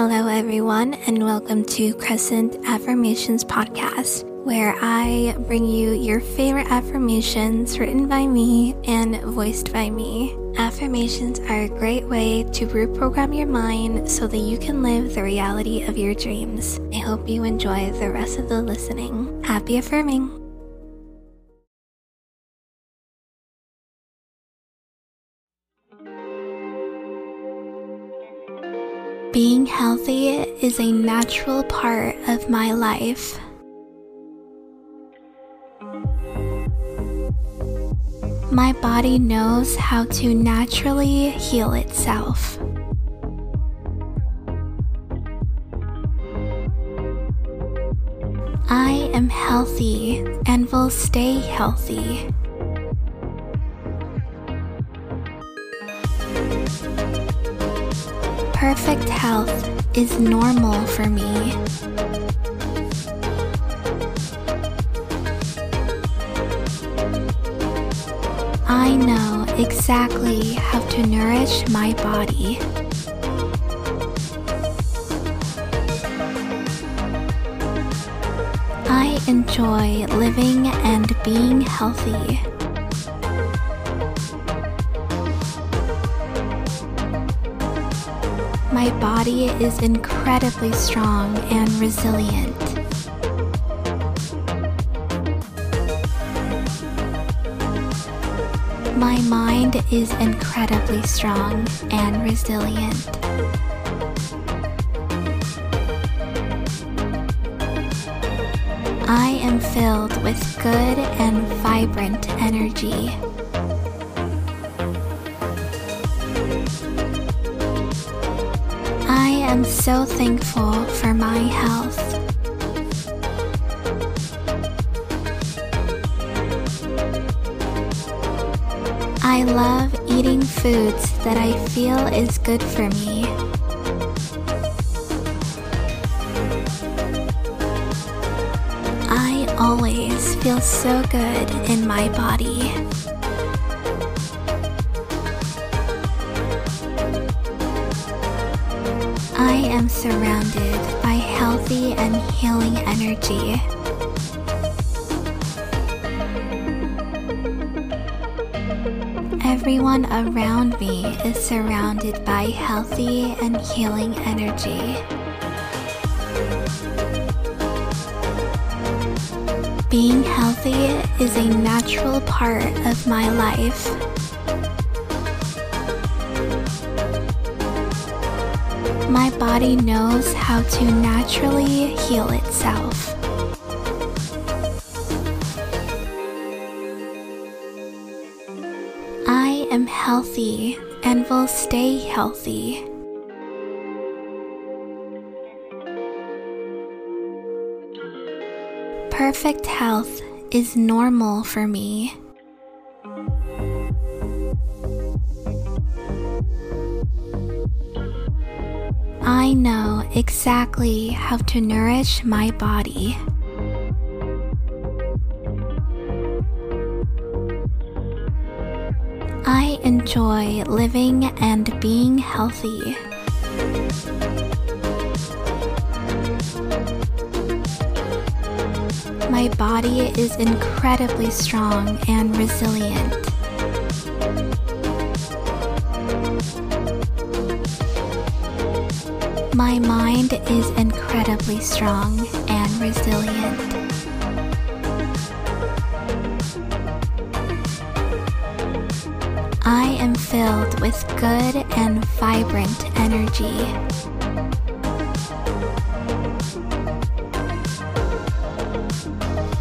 Hello, everyone, and welcome to Crescent Affirmations Podcast, where I bring you your favorite affirmations written by me and voiced by me. Affirmations are a great way to reprogram your mind so that you can live the reality of your dreams. I hope you enjoy the rest of the listening. Happy affirming! Being healthy is a natural part of my life. My body knows how to naturally heal itself. I am healthy and will stay healthy. Perfect health is normal for me. I know exactly how to nourish my body. I enjoy living and being healthy. My body is incredibly strong and resilient. My mind is incredibly strong and resilient. I am filled with good and vibrant energy. Am so thankful for my health. I love eating foods that I feel is good for me. I always feel so good in my body. Am surrounded by healthy and healing energy. Everyone around me is surrounded by healthy and healing energy. Being healthy is a natural part of my life. My body knows how to naturally heal itself. I am healthy and will stay healthy. Perfect health is normal for me. I know exactly how to nourish my body. I enjoy living and being healthy. My body is incredibly strong and resilient. Is incredibly strong and resilient. I am filled with good and vibrant energy.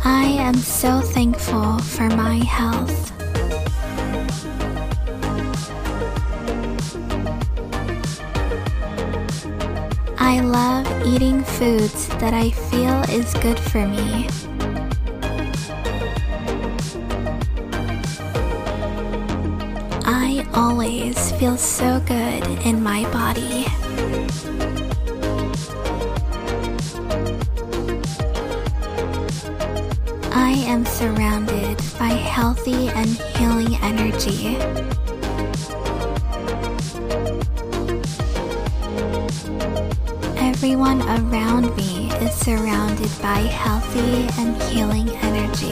I am so thankful for my health. Eating foods that I feel is good for me. I always feel so good in my body. I am surrounded by healthy and healing energy. Everyone around me is surrounded by healthy and healing energy.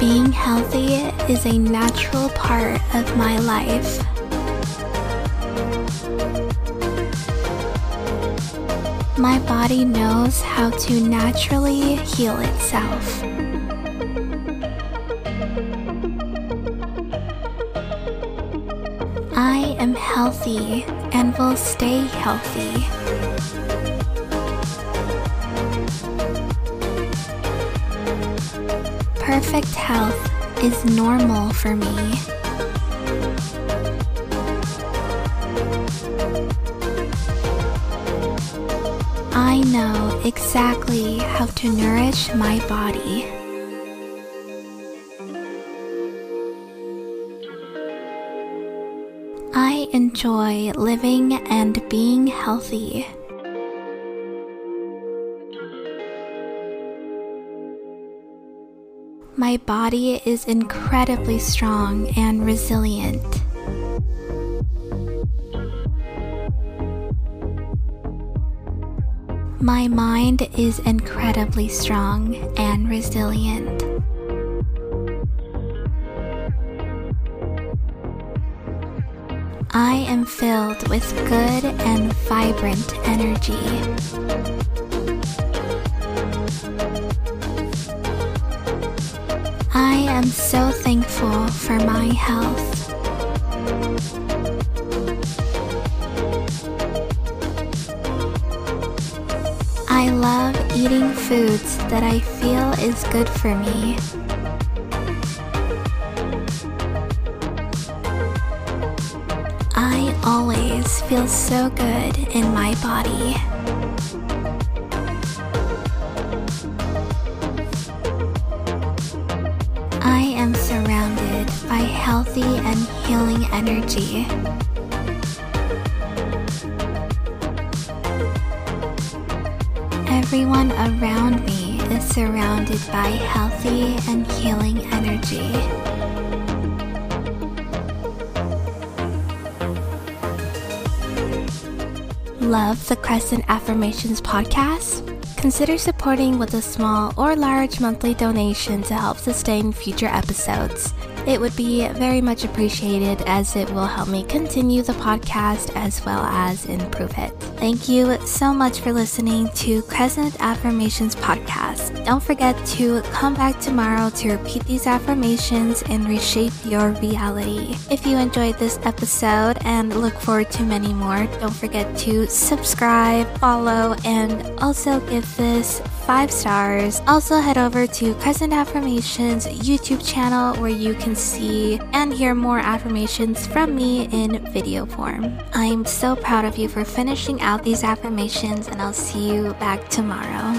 Being healthy is a natural part of my life. My body knows how to naturally heal itself. Am healthy and will stay healthy. Perfect health is normal for me. I know exactly how to nourish my body. Enjoy living and being healthy. My body is incredibly strong and resilient. My mind is incredibly strong and resilient. I am filled with good and vibrant energy. I am so thankful for my health. I love eating foods that I feel is good for me. I always feel so good in my body. I am surrounded by healthy and healing energy. Everyone around me is surrounded by healthy and healing energy. Love the Crescent Affirmations podcast? Consider supporting with a small or large monthly donation to help sustain future episodes. It would be very much appreciated as it will help me continue the podcast as well as improve it. Thank you so much for listening to Crescent Affirmations podcast. Don't forget to come back tomorrow to repeat these affirmations and reshape your reality. If you enjoyed this episode and look forward to many more, don't forget to subscribe, follow, and also give this five stars. Also, head over to Crescent Affirmations YouTube channel where you can see and hear more affirmations from me in video form. I'm so proud of you for finishing out these affirmations, and I'll see you back tomorrow.